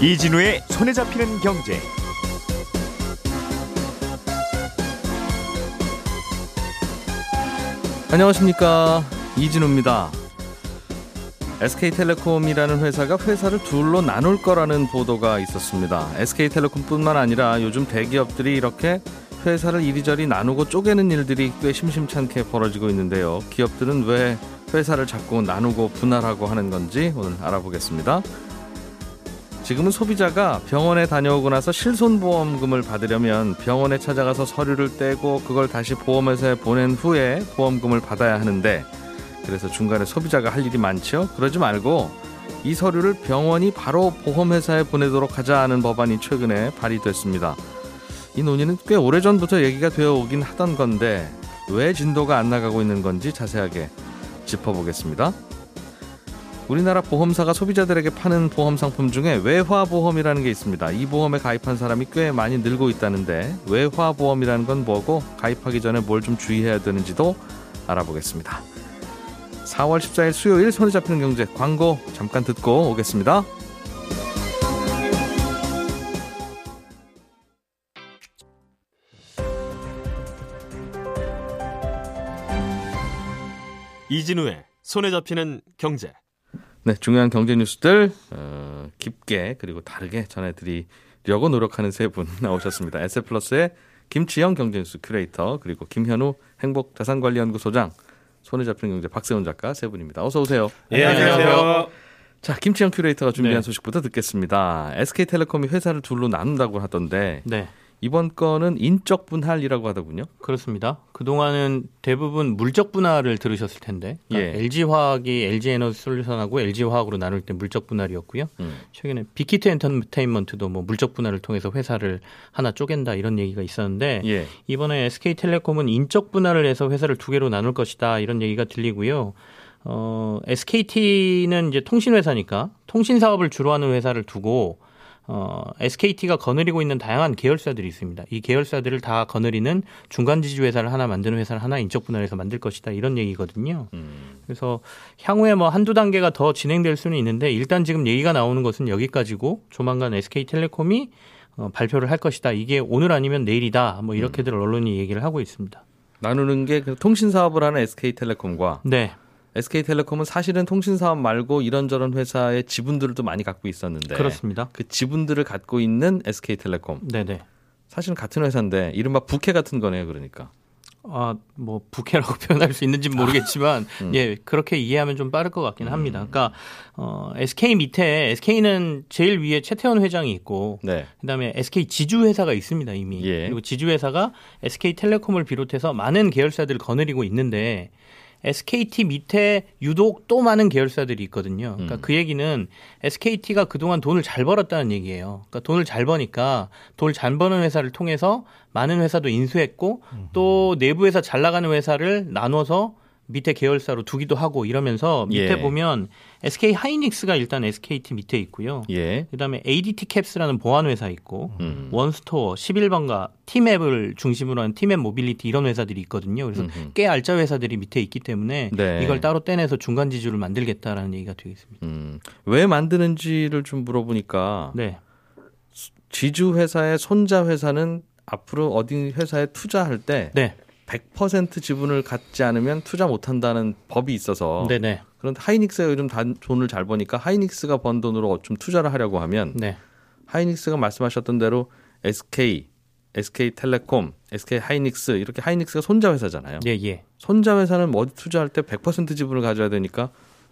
이진우의 손에 잡히는 경제. 안녕하십니까 이진우입니다. SK텔레콤이라는 회사가 회사를 둘로 나눌 거라는 보도가 있었습니다. SK텔레콤뿐만 아니라 요즘 대기업들이 이렇게 회사를 이리저리 나누고 쪼개는 일들이 꽤 심심찮게 벌어지고 있는데요. 기업들은 왜 회사를 자꾸 나누고 분할하고 하는 건지 오늘 알아보겠습니다. 지금은 소비자가 병원에 다녀오고 나서 실손보험금을 받으려면 병원에 찾아가서 서류를 떼고 그걸 다시 보험회사에 보낸 후에 보험금을 받아야 하는데 그래서 중간에 소비자가 할 일이 많죠. 그러지 말고 이 서류를 병원이 바로 보험회사에 보내도록 하자 하는 법안이 최근에 발의됐습니다. 이 논의는 꽤 오래전부터 얘기가 되어 오긴 하던 건데 왜 진도가 안 나가고 있는 건지 자세하게 짚어보겠습니다. 우리나라 보험사가 소비자들에게 파는 보험 상품 중에 외화보험이라는 게 있습니다. 이 보험에 가입한 사람이 꽤 많이 늘고 있다는데 외화보험이라는 건 뭐고 가입하기 전에 뭘 좀 주의해야 되는지도 알아보겠습니다. 4월 14일 수요일 손에 잡히는 경제 광고 잠깐 듣고 오겠습니다. 이진우의 손에 잡히는 경제. 네, 중요한 경제 뉴스들 어, 깊게 그리고 다르게 전해드리려고 노력하는 세 분 나오셨습니다. 에세플러스의 김치영 경제뉴스 큐레이터 그리고 김현우 행복자산관리연구소장 손에 잡히는 경제 박세훈 작가 세 분입니다. 어서 오세요. 예, 안녕하세요. 자, 김치영 큐레이터가 준비한 네. 소식부터 듣겠습니다. SK텔레콤이 회사를 둘로 나눈다고 하던데 네, 이번 건은 인적 분할이라고 하더군요. 그렇습니다. 그동안은 대부분 물적 분할을 들으셨을 텐데 그러니까 예. LG화학이 LG에너지솔루션하고 LG화학으로 나눌 때 물적 분할이었고요. 음. 최근에 빅히트 엔터테인먼트도 뭐 물적 분할을 통해서 회사를 하나 쪼갠다 이런 얘기가 있었는데 예. 이번에 SK텔레콤은 인적 분할을 해서 회사를 두 개로 나눌 것이다 이런 얘기가 들리고요. 어, SKT는 이제 통신회사니까 통신 사업을 주로 하는 회사를 두고 어, SKT가 거느리고 있는 다양한 계열사들이 있습니다. 이 계열사들을 다 거느리는 중간 지주 회사를 하나 만드는 회사를 하나 인적 분할해서 만들 것이다 이런 얘기거든요. 음. 그래서 향후에 뭐 한두 단계가 더 진행될 수는 있는데 일단 지금 얘기가 나오는 것은 여기까지고 조만간 SK텔레콤이 어, 발표를 할 것이다. 이게 오늘 아니면 내일이다. 뭐 이렇게들 언론이 얘기를 하고 있습니다. 나누는 게 그 통신 사업을 하는 SK텔레콤과 네. SK텔레콤은 사실은 통신 사업 말고 이런저런 회사의 지분들을 또 많이 갖고 있었는데 그렇습니다. 그 지분들을 갖고 있는 SK텔레콤 네네. 사실은 같은 회사인데 이른바 부캐 같은 거네요. 그러니까 아, 뭐 부캐라고 표현할 수 있는지 는 모르겠지만 음. 예, 그렇게 이해하면 좀 빠를 것 같긴 합니다. 그러니까 어, SK 밑에 SK는 제일 위에 최태원 회장이 있고 네. 그다음에 SK 지주 회사가 있습니다, 이미. 예. 그리고 지주 회사가 SK텔레콤을 비롯해서 많은 계열사들을 거느리고 있는데 SKT 밑에 유독 또 많은 계열사들이 있거든요. 그러니까 음. 그 얘기는 SKT가 그동안 돈을 잘 벌었다는 얘기예요. 그러니까 돈을 잘 버니까 돈을 잘 버는 회사를 통해서 많은 회사도 인수했고 또 내부에서 잘 나가는 회사를 나눠서 밑에 계열사로 두기도 하고 이러면서 밑에 예. 보면 SK 하이닉스가 일단 SKT 밑에 있고요. 예. 그다음에 ADT 캡스라는 보안 회사 있고 음. 원스토어, 11번가, 티맵을 중심으로 한 티맵 모빌리티 이런 회사들이 있거든요. 그래서 음흠. 꽤 알짜 회사들이 밑에 있기 때문에 네. 이걸 따로 떼내서 중간 지주를 만들겠다라는 얘기가 되겠습니다. 음. 왜 만드는지를 좀 물어보니까 네. 지주 회사의 손자 회사는 앞으로 어디 회사에 투자할 때 네. 100% 지분을 갖지 않으면 투자 못 한다는 법이 있어서 네, 네. 그런데 하이닉스가 요즘 단- 돈을 잘 버니까 하이닉스가 번 돈으로 좀 투자를 하려고 하면 네. 하이닉스가 말씀하셨던 대로 SK, SK텔레콤, SK 하이닉스 이렇게 하이닉스가 손자 회사잖아요. 예, 예. 손자 회사는 어디 투자할 때 100% 지분을 가져야 되니까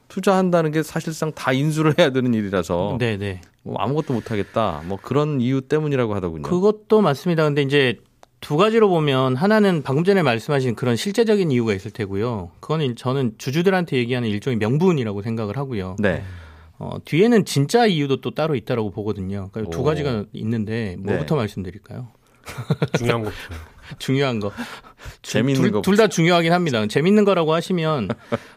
투자한다는 게 사실상 다 인수를 해야 되는 일이라서 네, 네. 뭐 아무것도 못 하겠다. 뭐 그런 이유 때문이라고 하더군요. 그것도 맞습니다. 근데 이제 두 가지로 보면 하나는 방금 전에 말씀하신 그런 실제적인 이유가 있을 테고요. 그거는 저는 주주들한테 얘기하는 일종의 명분이라고 생각을 하고요. 네. 어, 뒤에는 진짜 이유도 또 따로 있다라고 보거든요. 그러니까 두 오. 가지가 있는데 뭐부터 네. 말씀드릴까요? 중요한 거. 중요한 거. 재밌는 거. 둘 다 중요하긴 합니다. 재밌는 거라고 하시면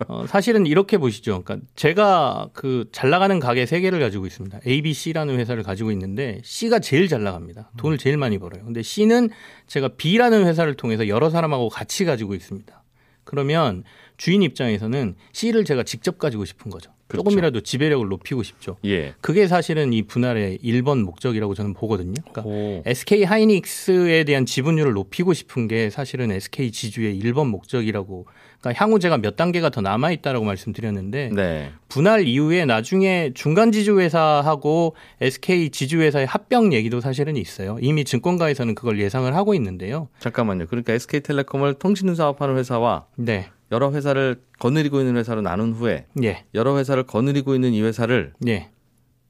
어, 사실은 이렇게 보시죠. 그러니까 제가 그 잘 나가는 가게 세 개를 가지고 있습니다. ABC라는 회사를 가지고 있는데 C가 제일 잘 나갑니다. 돈을 제일 많이 벌어요. 근데 C는 제가 B라는 회사를 통해서 여러 사람하고 같이 가지고 있습니다. 그러면 주인 입장에서는 C를 제가 직접 가지고 싶은 거죠. 그렇죠. 조금이라도 지배력을 높이고 싶죠. 예. 그게 사실은 이 분할의 1번 목적이라고 저는 보거든요. 그러니까 오. SK 하이닉스에 대한 지분율을 높이고 싶은 게 사실은 SK 지주의 1번 목적이라고 그러니까 향후 제가 몇 단계가 더 남아 있다라고 말씀드렸는데 네. 분할 이후에 나중에 중간 지주 회사하고 SK 지주 회사의 합병 얘기도 사실은 있어요. 이미 증권가에서는 그걸 예상을 하고 있는데요. 잠깐만요. 그러니까 SK텔레콤을 통신 사업하는 회사와 네. 여러 회사를 거느리고 있는 회사로 나눈 후에 예. 여러 회사를 거느리고 있는 이 회사를 예.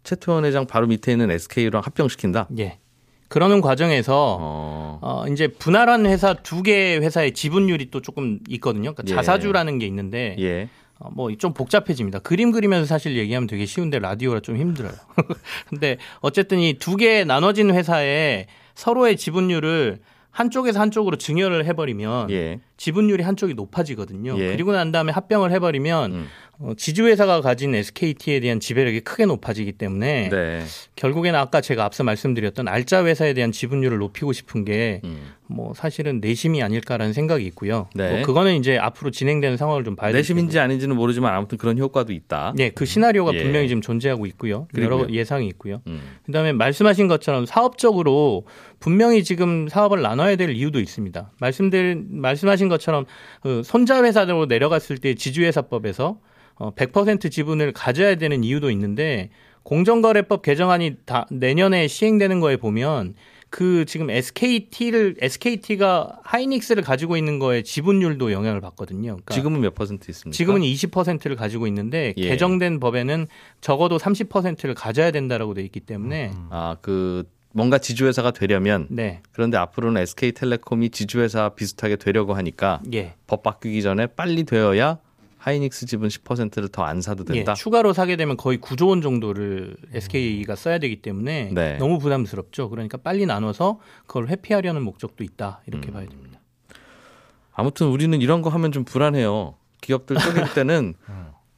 최태원 회장 바로 밑에 있는 SK랑 합병시킨다. 예. 그러는 과정에서 어. 어, 이제 분할한 회사 두개 회사의 지분율이 또 조금 있거든요. 그러니까 예. 자사주라는 게 있는데 예. 어, 뭐 좀 복잡해집니다. 그림 그리면서 사실 얘기하면 되게 쉬운데 라디오라 좀 힘들어요. 근데 어쨌든 이 두 개 나눠진 회사에 서로의 지분율을 한쪽에서 한쪽으로 증여를 해버리면 예. 지분율이 한쪽이 높아지거든요. 예. 그리고 난 다음에 합병을 해버리면 음. 어, 지주회사가 가진 SKT에 대한 지배력이 크게 높아지기 때문에 네. 결국에는 아까 제가 앞서 말씀드렸던 알짜 회사에 대한 지분율을 높이고 싶은 게뭐 음. 사실은 내심이 아닐까라는 생각이 있고요. 네. 뭐 그거는 이제 앞으로 진행되는 상황을 좀 봐야 되겠죠. 내심인지 아닌지는 모르지만 아무튼 그런 효과도 있다. 네, 그 시나리오가 예. 분명히 지금 존재하고 있고요. 그리고요? 여러 예상이 있고요. 음. 그다음에 말씀하신 것처럼 사업적으로 분명히 지금 사업을 나눠야 될 이유도 있습니다. 말씀들 말씀하신 것처럼 그 손자 회사로 내려갔을 때 지주회사법에서 어, 100% 지분을 가져야 되는 이유도 있는데 공정거래법 개정안이 다 내년에 시행되는 거에 보면 그 지금 SKT를 SKT가 하이닉스를 가지고 있는 거에 지분율도 영향을 받거든요. 그러니까 지금은 몇 퍼센트 있습니까? 지금은 20%를 가지고 있는데 예. 개정된 법에는 적어도 30%를 가져야 된다라고 돼 있기 때문에 아, 그 뭔가 지주회사가 되려면 네. 그런데 앞으로는 SK텔레콤이 지주회사 비슷하게 되려고 하니까 예. 법 바뀌기 전에 빨리 되어야 하이닉스 지분 10%를 더 안 사도 예. 된다. 추가로 사게 되면 거의 9조 원 정도를 SK가 써야 되기 때문에 네. 너무 부담스럽죠. 그러니까 빨리 나눠서 그걸 회피하려는 목적도 있다. 음. 이렇게 봐야 됩니다. 아무튼 우리는 이런 거 하면 좀 불안해요. 기업들 쪼갤 때는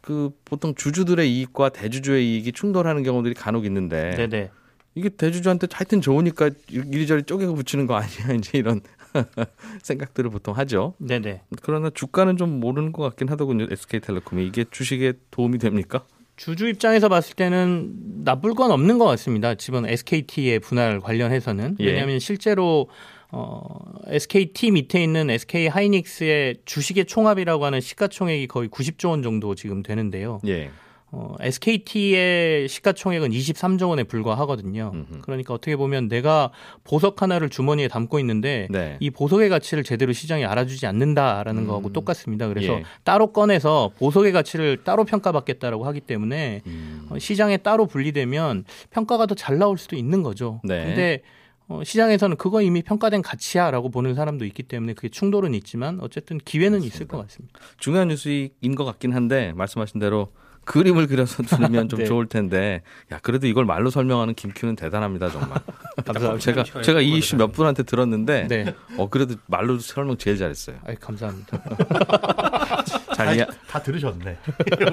그 보통 주주들의 이익과 대주주의 이익이 충돌하는 경우들이 간혹 있는데 네, 네. 이게 대주주한테 하여튼 좋으니까 이리저리 쪼개고 붙이는 거 아니야 이제 이런 생각들을 보통 하죠. 네, 네. 그러나 주가는 좀 모르는 것 같긴 하더군요. SK텔레콤이 이게 주식에 도움이 됩니까? 주주 입장에서 봤을 때는 나쁠 건 없는 것 같습니다. 지금 SKT의 분할 관련해서는 예. 왜냐하면 실제로 어, SKT 밑에 있는 SK 하이닉스의 주식의 총합이라고 하는 시가총액이 거의 90조 원 정도 지금 되는데요. 예. 어, SKT의 시가총액은 23조 원에 불과하거든요. 음흠. 그러니까 어떻게 보면 내가 보석 하나를 주머니에 담고 있는데 네. 이 보석의 가치를 제대로 시장이 알아주지 않는다라는 거하고 똑같습니다. 그래서 예. 따로 꺼내서 보석의 가치를 따로 평가받겠다라고 하기 때문에 음. 어, 시장에 따로 분리되면 평가가 더 잘 나올 수도 있는 거죠. 네. 근데 어, 시장에서는 그거 이미 평가된 가치야라고 보는 사람도 있기 때문에 그게 충돌은 있지만 어쨌든 기회는 있을 것 같습니다. 중요한 뉴스인 것 같긴 한데 말씀하신 대로 그림을 그려서 두면 좀 네. 좋을 텐데 야 그래도 이걸 말로 설명하는 김큐는 대단합니다 정말. 감사합니다. 제가 제가 이 이슈 몇 분한테 들었는데 네, 어 그래도 말로 설명 제일 잘했어요. 아이, 감사합니다. 잘 이해 다 들으셨네.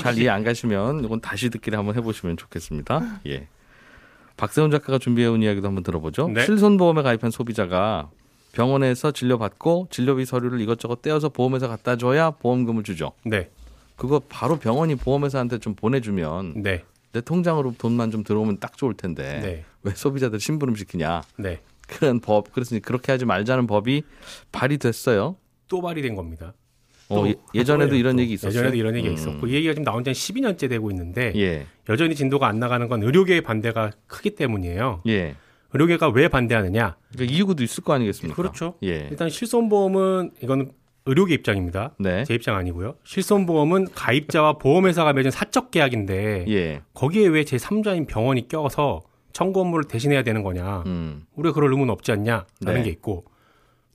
잘 이해 안 가시면 이건 다시 듣기를 한번 해보시면 좋겠습니다. 예. 박세훈 작가가 준비해온 이야기도 한번 들어보죠. 네. 실손보험에 가입한 소비자가 병원에서 진료받고 진료비 서류를 이것저것 떼어서 보험회사 갖다 줘야 보험금을 주죠. 네, 그거 바로 병원이 보험회사한테 좀 보내주면 네, 내 통장으로 돈만 좀 들어오면 딱 좋을 텐데 네, 왜 소비자들 심부름 시키냐 네. 그런 법 그래서 그렇게 하지 말자는 법이 발의됐어요. 또 발의된 겁니다. 어, 또, 예- 예전에도 또, 이런 또. 얘기 있었어요. 예전에도 이런 얘기가 음. 있었고 이 얘기가 지금 나온 지 한 12년째 되고 있는데 예, 여전히 진도가 안 나가는 건 의료계의 반대가 크기 때문이에요. 예. 의료계가 왜 반대하느냐? 그러니까 이유도 있을 거 아니겠습니까? 그렇죠. 예, 일단 실손보험은 이거는 의료계 입장입니다. 네, 제 입장 아니고요. 실손보험은 가입자와 보험회사가 맺은 사적 계약인데 예, 거기에 왜 제 3자인 병원이 껴서 청구 업무를 대신해야 되는 거냐. 음, 우리가 그럴 의무는 없지 않냐라는 네. 게 있고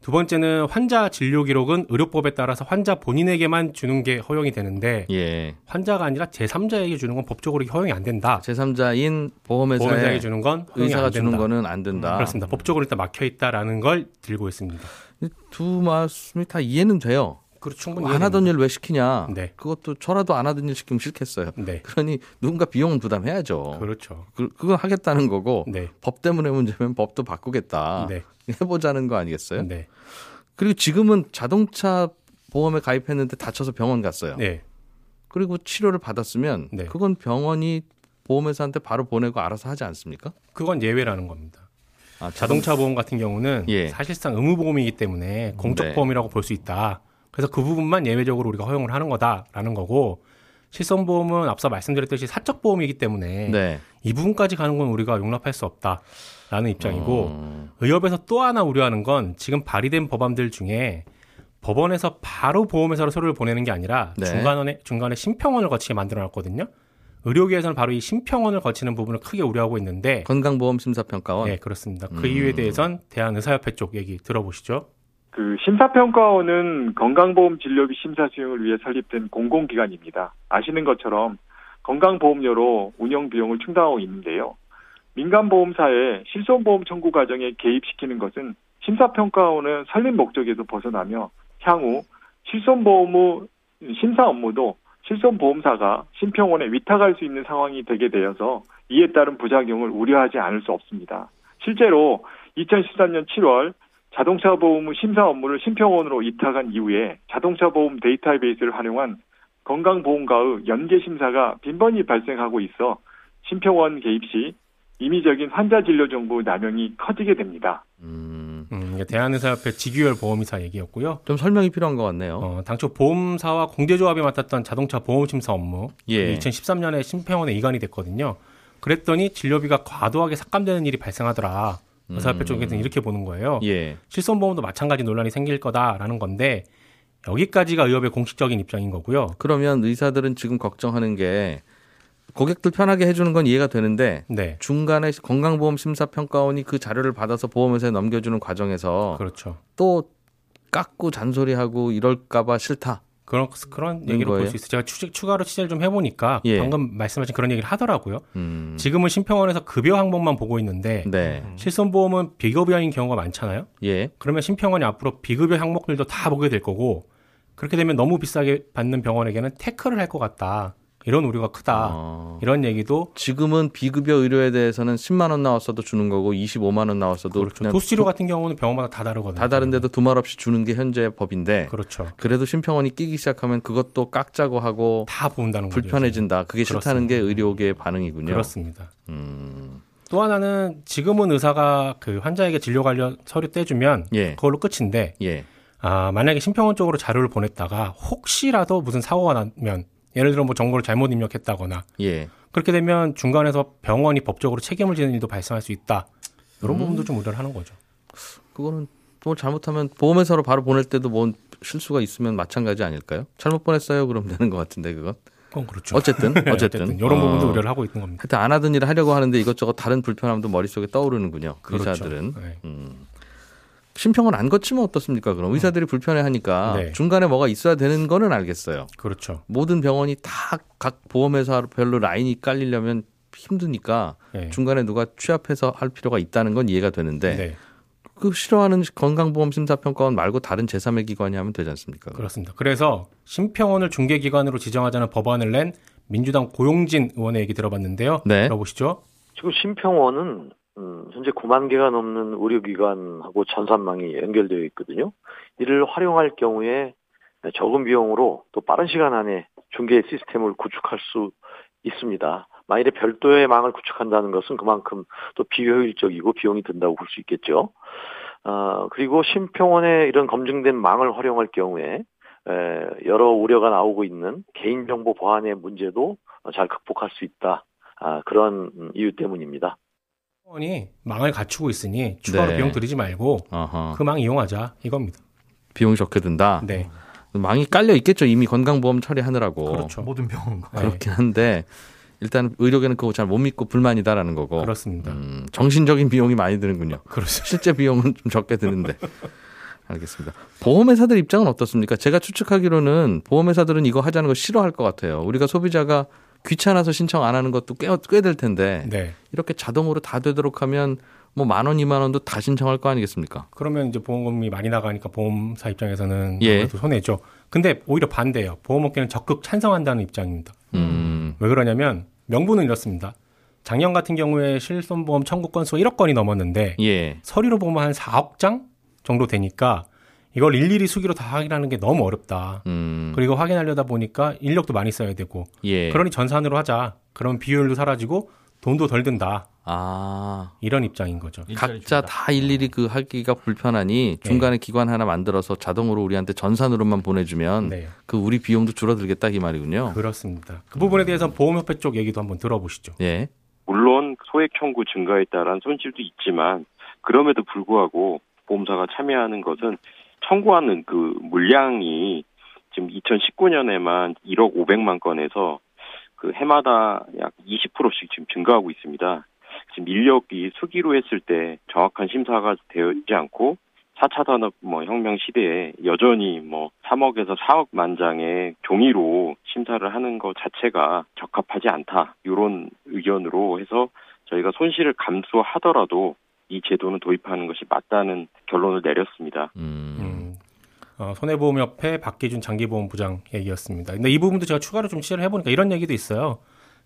두 번째는 환자 진료 기록은 의료법에 따라서 환자 본인에게만 주는 게 허용이 되는데 예. 환자가 아니라 제3자에게 주는 건 법적으로 허용이 안 된다. 제3자인 보험회사에게 보험회사에 주는 건 의사가 안 주는. 거는 안 된다. 그렇습니다. 법적으로 일단 막혀 있다라는 걸 들고 있습니다. 두 말씀이 다 이해는 돼요. 그리고 충분히 안 하던 일 왜 시키냐? 네. 그것도 저라도 안 하던 일 시키면 싫겠어요. 네. 그러니 누군가 비용은 부담해야죠. 그렇죠. 그, 그건 하겠다는 거고 네. 법 때문에 문제면 법도 바꾸겠다. 네. 해보자는 거 아니겠어요? 네. 그리고 지금은 자동차 보험에 가입했는데 다쳐서 병원 갔어요. 네. 그리고 치료를 받았으면 네. 그건 병원이 보험회사한테 바로 보내고 알아서 하지 않습니까? 그건 예외라는 겁니다. 아, 자동차 보험 같은 경우는 예. 사실상 의무보험이기 때문에 공적 네. 보험이라고 볼 수 있다. 그래서 그 부분만 예외적으로 우리가 허용을 하는 거다라는 거고 실손보험은 앞서 말씀드렸듯이 사적 보험이기 때문에 네. 이 부분까지 가는 건 우리가 용납할 수 없다라는 입장이고 어, 의협에서 또 하나 우려하는 건 지금 발의된 법안들 중에 법원에서 바로 보험회사로 서류를 보내는 게 아니라 네. 중간에 중간에 심평원을 거치게 만들어놨거든요. 의료계에서는 바로 이 심평원을 거치는 부분을 크게 우려하고 있는데 건강보험 심사평가원. 네 그렇습니다. 그 음. 이유에 대해선 대한의사협회 쪽 얘기 들어보시죠. 그 심사평가원은 건강보험 진료비 심사 수용을 위해 설립된 공공기관입니다. 아시는 것처럼 건강보험료로 운영 비용을 충당하고 있는데요. 민간보험사의 실손보험 청구 과정에 개입시키는 것은 심사평가원의 설립 목적에서 벗어나며 향후 실손보험 심사 업무도 실손보험사가 심평원에 위탁할 수 있는 상황이 되게 되어서 이에 따른 부작용을 우려하지 않을 수 없습니다. 실제로 2013년 7월 자동차 보험 심사 업무를 심평원으로 이탁한 이후에 자동차 보험 데이터베이스를 활용한 건강보험과의 연계 심사가 빈번히 발생하고 있어 심평원 개입 시 임의적인 환자 진료 정보 남용이 커지게 됩니다. 음, 음, 이게 대한의사협회 직위열 보험이사 얘기였고요. 좀 설명이 필요한 것 같네요. 어, 당초 보험사와 공제조합이 맡았던 자동차 보험 심사 업무 예. 2013년에 심평원에 이관이 됐거든요. 그랬더니 진료비가 과도하게 삭감되는 일이 발생하더라. 의사협회 음. 쪽에서는 이렇게 보는 거예요. 예. 실손보험도 마찬가지 논란이 생길 거다라는 건데 여기까지가 의협의 공식적인 입장인 거고요. 그러면 의사들은 지금 걱정하는 게 고객들 편하게 해주는 건 이해가 되는데 네, 중간에 건강보험 심사평가원이 그 자료를 받아서 보험회사에 넘겨주는 과정에서 그렇죠. 또 깎고 잔소리하고 이럴까봐 싫다. 그런 그런 얘기로 거예요? 볼수 있어요. 제가 추, 추가로 취재를 좀 해보니까 예. 방금 말씀하신 그런 얘기를 하더라고요. 음. 지금은 심평원에서 급여 항목만 보고 있는데 네. 실손보험은 비급여인 경우가 많잖아요. 예. 그러면 심평원이 앞으로 비급여 항목들도 다 보게 될 거고 그렇게 되면 너무 비싸게 받는 병원에게는 태클을 할 것 같다. 이런 우려가 크다. 어. 이런 얘기도 지금은 비급여 의료에 대해서는 10만 원 나왔어도 주는 거고 25만 원 나왔어도 그렇죠. 도수치료 같은 경우는 병원마다 다 다르거든요. 다 다른데도 두말 없이 주는 게 현재 법인데 그렇죠. 그래도 심평원이 끼기 시작하면 그것도 깎자고 하고 다 본다는 거죠. 불편해진다. 그게 싫다는 게 의료계의 반응이군요. 그렇습니다. 음. 또 하나는 지금은 의사가 그 환자에게 진료 관련 서류 떼주면 예. 그걸로 끝인데 예. 아 만약에 심평원 쪽으로 자료를 보냈다가 혹시라도 무슨 사고가 나면 예를 들어 뭐 정보를 잘못 입력했다거나 예. 그렇게 되면 중간에서 병원이 법적으로 책임을 지는 일도 발생할 수 있다. 이런 부분도 좀 우려를 하는 거죠. 그거는 뭐 잘못하면 보험회사로 바로 보낼 때도 뭐 실수가 있으면 마찬가지 아닐까요? 잘못 보냈어요. 그럼 되는 것 같은데 그건. 그건 그렇죠. 어쨌든 어쨌든 이런 부분도 어, 우려를 하고 있는 겁니다. 하여튼 안 하던 일을 하려고 하는데 이것저것 다른 불편함도 머릿속에 떠오르는군요. 그렇죠. 의사들은. 네. 음. 심평을 안 거치면 어떻습니까? 그럼 의사들이 불편해하니까 네. 중간에 뭐가 있어야 되는 거는 알겠어요. 그렇죠. 모든 병원이 다 각 보험회사별로 라인이 깔리려면 힘드니까 네. 중간에 누가 취합해서 할 필요가 있다는 건 이해가 되는데 네. 그 싫어하는 건강보험심사평가원 말고 다른 제3의 기관이 하면 되지 않습니까? 그렇습니다. 그래서 심평원을 중개기관으로 지정하자는 법안을 낸 민주당 고용진 의원의 얘기 들어봤는데요. 네. 들어보시죠. 지금 심평원은 음, 현재 9만 개가 넘는 의료기관하고 전산망이 연결되어 있거든요. 이를 활용할 경우에 적은 비용으로 또 빠른 시간 안에 중개 시스템을 구축할 수 있습니다. 만일에 별도의 망을 구축한다는 것은 그만큼 또 비효율적이고 비용이 든다고 볼 수 있겠죠. 어, 그리고 심평원의 이런 검증된 망을 활용할 경우에 에, 여러 우려가 나오고 있는 개인정보 보안의 문제도 잘 극복할 수 있다. 아, 그런 음, 이유 때문입니다. 원이 망을 갖추고 있으니 추가로 네. 비용 들이지 말고. 그 망 이용하자 이겁니다. 비용이 적게 든다. 네, 망이 깔려 있겠죠. 이미 건강보험 처리하느라고. 그렇죠. 모든 병원과 네, 그렇긴 한데 일단 의료계는 그거 잘 못 믿고 불만이다라는 거고. 그렇습니다. 음, 정신적인 비용이 많이 드는군요. 그렇죠. 실제 비용은 좀 적게 드는데. 알겠습니다. 보험회사들 입장은 어떻습니까? 제가 추측하기로는 보험회사들은 이거 하자는 거 싫어할 것 같아요. 우리가 소비자가 귀찮아서 신청 안 하는 것도 꽤될 텐데 네. 이렇게 자동으로 다 되도록 하면 뭐 만 원, 이만 원도 다 신청할 거 아니겠습니까? 그러면 이제 보험금이 많이 나가니까 보험사 입장에서는 예. 손해죠. 근데 오히려 반대예요. 보험업계는 적극 찬성한다는 입장입니다. 음, 왜 그러냐면 명분은 이렇습니다. 작년 같은 경우에 실손보험 청구 건수가 1억 건이 넘었는데 예. 서류로 보면 한 4억 장 정도 되니까 이걸 일일이 수기로 다 확인하는 게 너무 어렵다. 음. 그리고 확인하려다 보니까 인력도 많이 써야 되고 예. 그러니 전산으로 하자. 그런 비효율도 사라지고 돈도 덜 든다. 아. 이런 입장인 거죠. 각자 다 일일이 그 하기가 불편하니 중간에 기관 하나 만들어서 자동으로 우리한테 전산으로만 보내주면 네. 그 우리 비용도 줄어들겠다 이 말이군요. 그렇습니다. 그 부분에 대해서 보험협회 쪽 얘기도 한번 들어보시죠. 예. 물론 소액 청구 증가에 따른 손실도 있지만 그럼에도 불구하고 보험사가 참여하는 것은 청구하는 그 물량이 지금 2019년에만 1억 500만 건에서 그 해마다 약 20%씩 지금 증가하고 있습니다. 지금 인력이 수기로 했을 때 정확한 심사가 되지 않고 4차 산업 뭐 혁명 시대에 여전히 뭐 3억에서 4억 만장의 종이로 심사를 하는 것 자체가 적합하지 않다. 이런 의견으로 해서 저희가 손실을 감수하더라도 이 제도는 도입하는 것이 맞다는 결론을 내렸습니다. 음. 음. 어, 손해보험협회 박기준 장기보험부장 얘기였습니다. 근데 이 부분도 제가 추가로 좀 취재를 해보니까 이런 얘기도 있어요.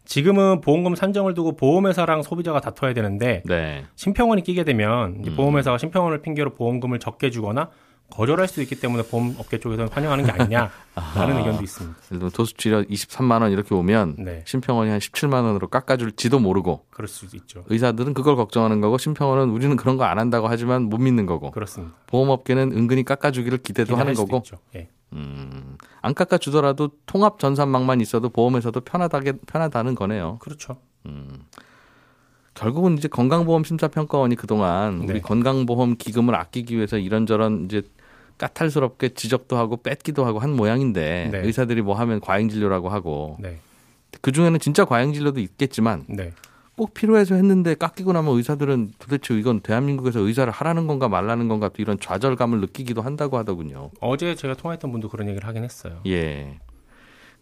지금은 보험금 산정을 두고 보험회사랑 소비자가 다퉈야 되는데 네. 심평원이 끼게 되면 음. 보험회사가 심평원을 핑계로 보험금을 적게 주거나 거절할 수 있기 때문에 보험 업계 쪽에서는 환영하는 게 아니냐라는 의견도 있습니다. 도수치료 23만 원 이렇게 오면 네, 심평원이 한 17만 원으로 깎아줄지도 모르고 그럴 수도 있죠. 의사들은 그걸 걱정하는 거고 심평원은 우리는 그런 거 안 한다고 하지만 못 믿는 거고 그렇습니다. 보험업계는 은근히 깎아주기를 기대도 하는 거고. 예. 음, 안 깎아주더라도 통합 전산망만 있어도 보험에서도 편하다게 편하다는 거네요. 그렇죠. 음. 결국은 이제 건강보험 심사평가원이 그동안 네. 우리 건강보험 기금을 아끼기 위해서 이런저런 이제 까탈스럽게 지적도 하고 뺏기도 하고 한 모양인데 네. 의사들이 뭐 하면 과잉 진료라고 하고 네, 그 중에는 진짜 과잉 진료도 있겠지만 네, 꼭 필요해서 했는데 깎이고 나면 의사들은 도대체 이건 대한민국에서 의사를 하라는 건가 말라는 건가 또 이런 좌절감을 느끼기도 한다고 하더군요. 어제 제가 통화했던 분도 그런 얘기를 하긴 했어요. 예.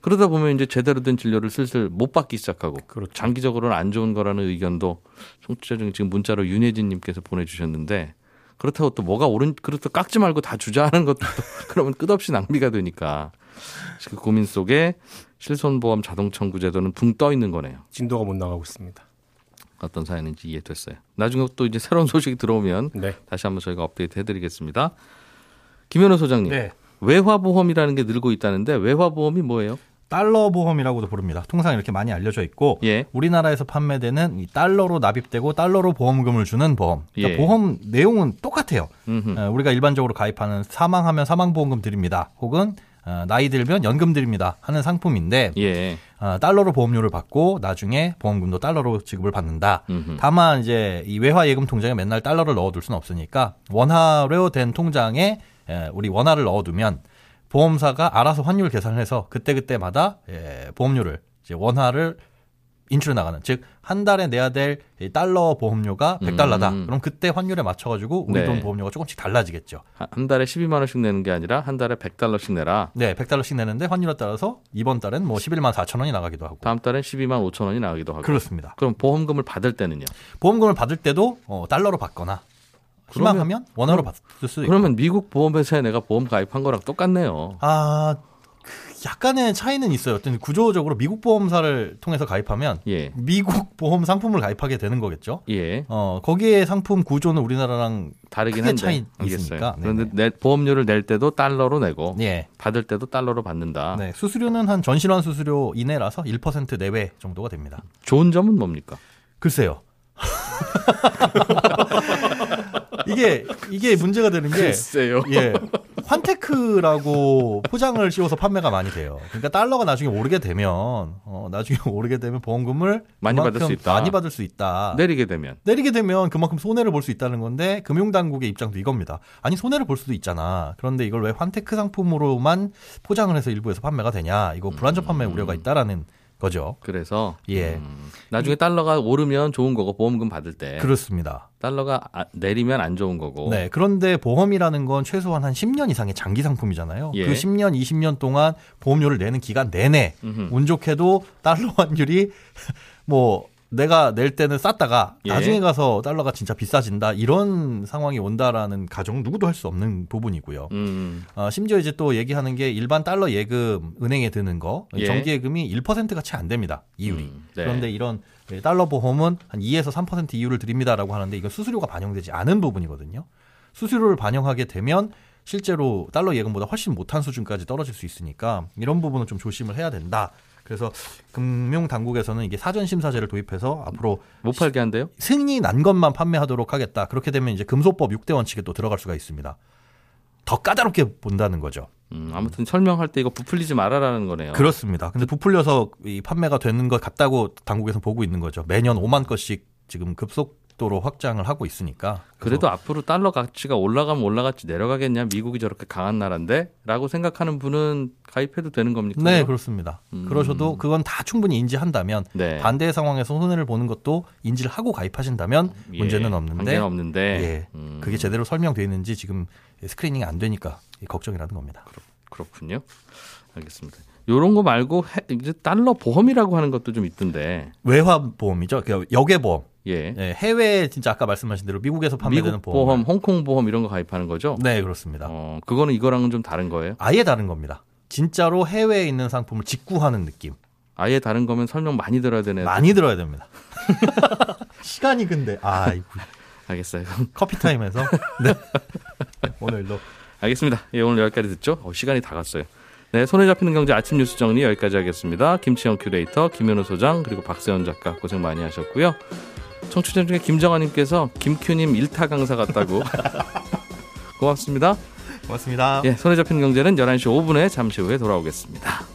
그러다 보면 이제 제대로 된 진료를 슬슬 못 받기 시작하고 그렇죠. 장기적으로는 안 좋은 거라는 의견도 청취자 중에 지금 문자로 윤혜진 님께서 보내주셨는데 그렇다고 또 뭐가 옳은 그렇다고 깎지 말고 다 주자 하는 것도 또 그러면 끝없이 낭비가 되니까 그 고민 속에 실손보험 자동청구 제도는 붕 떠 있는 거네요. 진도가 못 나가고 있습니다. 어떤 사연인지 이해됐어요. 나중에 또 이제 새로운 소식이 들어오면 네, 다시 한번 저희가 업데이트 해드리겠습니다. 김현우 소장님, 네. 외화보험이라는 게 늘고 있다는데 외화보험이 뭐예요? 달러 보험이라고도 부릅니다. 통상 이렇게 많이 알려져 있고 예. 우리나라에서 판매되는 이 달러로 납입되고 달러로 보험금을 주는 보험. 그러니까 예. 보험 내용은 똑같아요. 음흠. 어, 우리가 일반적으로 가입하는 사망하면 사망보험금 드립니다. 혹은 어, 나이 들면 연금 드립니다 하는 상품인데 예. 어, 달러로 보험료를 받고 나중에 보험금도 달러로 지급을 받는다. 음흠. 다만 이제 이 외화 예금 통장에 맨날 달러를 넣어둘 수는 없으니까 원화로 된 통장에 에, 우리 원화를 넣어두면 보험사가 알아서 환율 계산을 해서 그때 그때마다 예, 보험료를 이제 원화를 인출해 나가는 즉 한 달에 내야 될이 달러 보험료가 100달러다. 음. 그럼 그때 환율에 맞춰 가지고 우리 네. 돈 보험료가 조금씩 달라지겠죠. 한- 한 달에 12만 원씩 내는 게 아니라 한 달에 100달러씩 내라. 네, 100달러씩 내는데 환율에 따라서 이번 달엔 뭐 11만 4천 원이 나가기도 하고. 다음 달엔 12만 5천 원이 나가기도 하고. 그렇습니다. 그럼 보험금을 받을 때는요? 보험금을 받을 때도 어, 달러로 받거나 희망하면 원화로 받을 수도 있고. 그러면 미국 보험회사에 내가 보험 가입한 거랑 똑같네요. 아, 그 약간의 차이는 있어요. 어떤 구조적으로 미국 보험사를 통해서 가입하면 예. 미국 보험 상품을 가입하게 되는 거겠죠. 예. 어, 거기에 상품 구조는 우리나라랑 다르긴 한데. 차이. 있으니까. 그런데 네네. 내 보험료를 낼 때도 달러로 내고 예. 받을 때도 달러로 받는다. 네, 수수료는 한 전신환 수수료 이내라서 1% 내외 정도가 됩니다. 좋은 점은 뭡니까? 글쎄요. 이게 이게 문제가 되는 게 글쎄요. 예. 환테크라고 포장을 씌워서 판매가 많이 돼요. 그러니까 달러가 나중에 오르게 되면 어, 나중에 오르게 되면 보험금을 많이 받을 수 있다. 많이 받을 수 있다. 내리게 되면 내리게 되면 그만큼 손해를 볼 수 있다는 건데 금융 당국의 입장도 이겁니다. 아니 손해를 볼 수도 있잖아. 그런데 이걸 왜 환테크 상품으로만 포장을 해서 일부에서 판매가 되냐? 이거 불안전 판매 우려가 있다라는 거죠. 그래서 예. 음, 나중에 달러가 오르면 좋은 거고 보험금 받을 때 그렇습니다. 달러가 아- 내리면 안 좋은 거고 네. 그런데 보험이라는 건 최소한 한 10년 이상의 장기 상품이잖아요. 예. 그 10년, 20년 동안 보험료를 내는 기간 내내 음흠. 운 좋게도 달러 환율이 뭐 내가 낼 때는 쌌다가 예. 나중에 가서 달러가 진짜 비싸진다 이런 상황이 온다라는 가정 누구도 할 수 없는 부분이고요. 음, 어, 심지어 이제 또 얘기하는 게 일반 달러 예금 은행에 드는 거 예. 정기 예금이 1%가 채 안 됩니다 이율이. 음, 네. 그런데 이런 달러 보험은 한 2에서 3% 이율을 드립니다라고 하는데 이건 수수료가 반영되지 않은 부분이거든요. 수수료를 반영하게 되면 실제로 달러 예금보다 훨씬 못한 수준까지 떨어질 수 있으니까 이런 부분은 좀 조심을 해야 된다. 그래서 금융 당국에서는 이게 사전 심사제를 도입해서 앞으로 못 팔게 한대요? 승인이 난 것만 판매하도록 하겠다. 그렇게 되면 이제 금소법 6대 원칙에 또 들어갈 수가 있습니다. 더 까다롭게 본다는 거죠. 음, 아무튼 설명할 때 이거 부풀리지 말아라는 거네요. 그렇습니다. 근데 부풀려서 이 판매가 되는 것 같다고 당국에서 보고 있는 거죠. 매년 5만 건씩 지금 급속 도로 확장을 하고 있으니까. 그래도 앞으로 달러 가치가 올라가면 올라갈지 내려가겠냐? 미국이 저렇게 강한 나라인데?라고 생각하는 분은 가입해도 되는 겁니까? 네, 그렇습니다. 음. 그러셔도 그건 다 충분히 인지한다면 네. 반대 상황에서 손해를 보는 것도 인지를 하고 가입하신다면 예, 문제는 없는데 문제는 없는데. 예, 음, 그게 제대로 설명되어 있는지 지금 스크리닝이 안 되니까 걱정이라는 겁니다. 그렇 군요. 알겠습니다. 요런 거 말고 해- 이제 달러 보험이라고 하는 것도 좀 있던데. 외화 보험이죠. 그 역외 보험. 예. 예, 해외 진짜 아까 말씀하신 대로 미국에서 판매되는 미국 보험. 보험, 홍콩 보험 이런 거 가입하는 거죠? 네, 그렇습니다. 어, 그거는 이거랑은 좀 다른 거예요? 아예 다른 겁니다. 진짜로 해외에 있는 상품을 직구하는 느낌. 아예 다른 거면 설명 많이 들어야 되네요. 많이 들어야 됩니다. 시간이 근데 아이고 알겠어요. 커피 타임에서 네. 오늘도 알겠습니다. 예, 오늘 여기까지 듣죠. 어, 시간이 다 갔어요. 네, 손에 잡히는 경제 아침 뉴스 정리 여기까지 하겠습니다. 김치영 큐레이터, 김현우 소장, 그리고 박세훈 작가 고생 많이 하셨고요. 청취자 중에 김정아님께서 김큐님 일타 강사 같다고. 고맙습니다. 고맙습니다. 예, 손에 잡히는 경제는 11시 5분에 잠시 후에 돌아오겠습니다.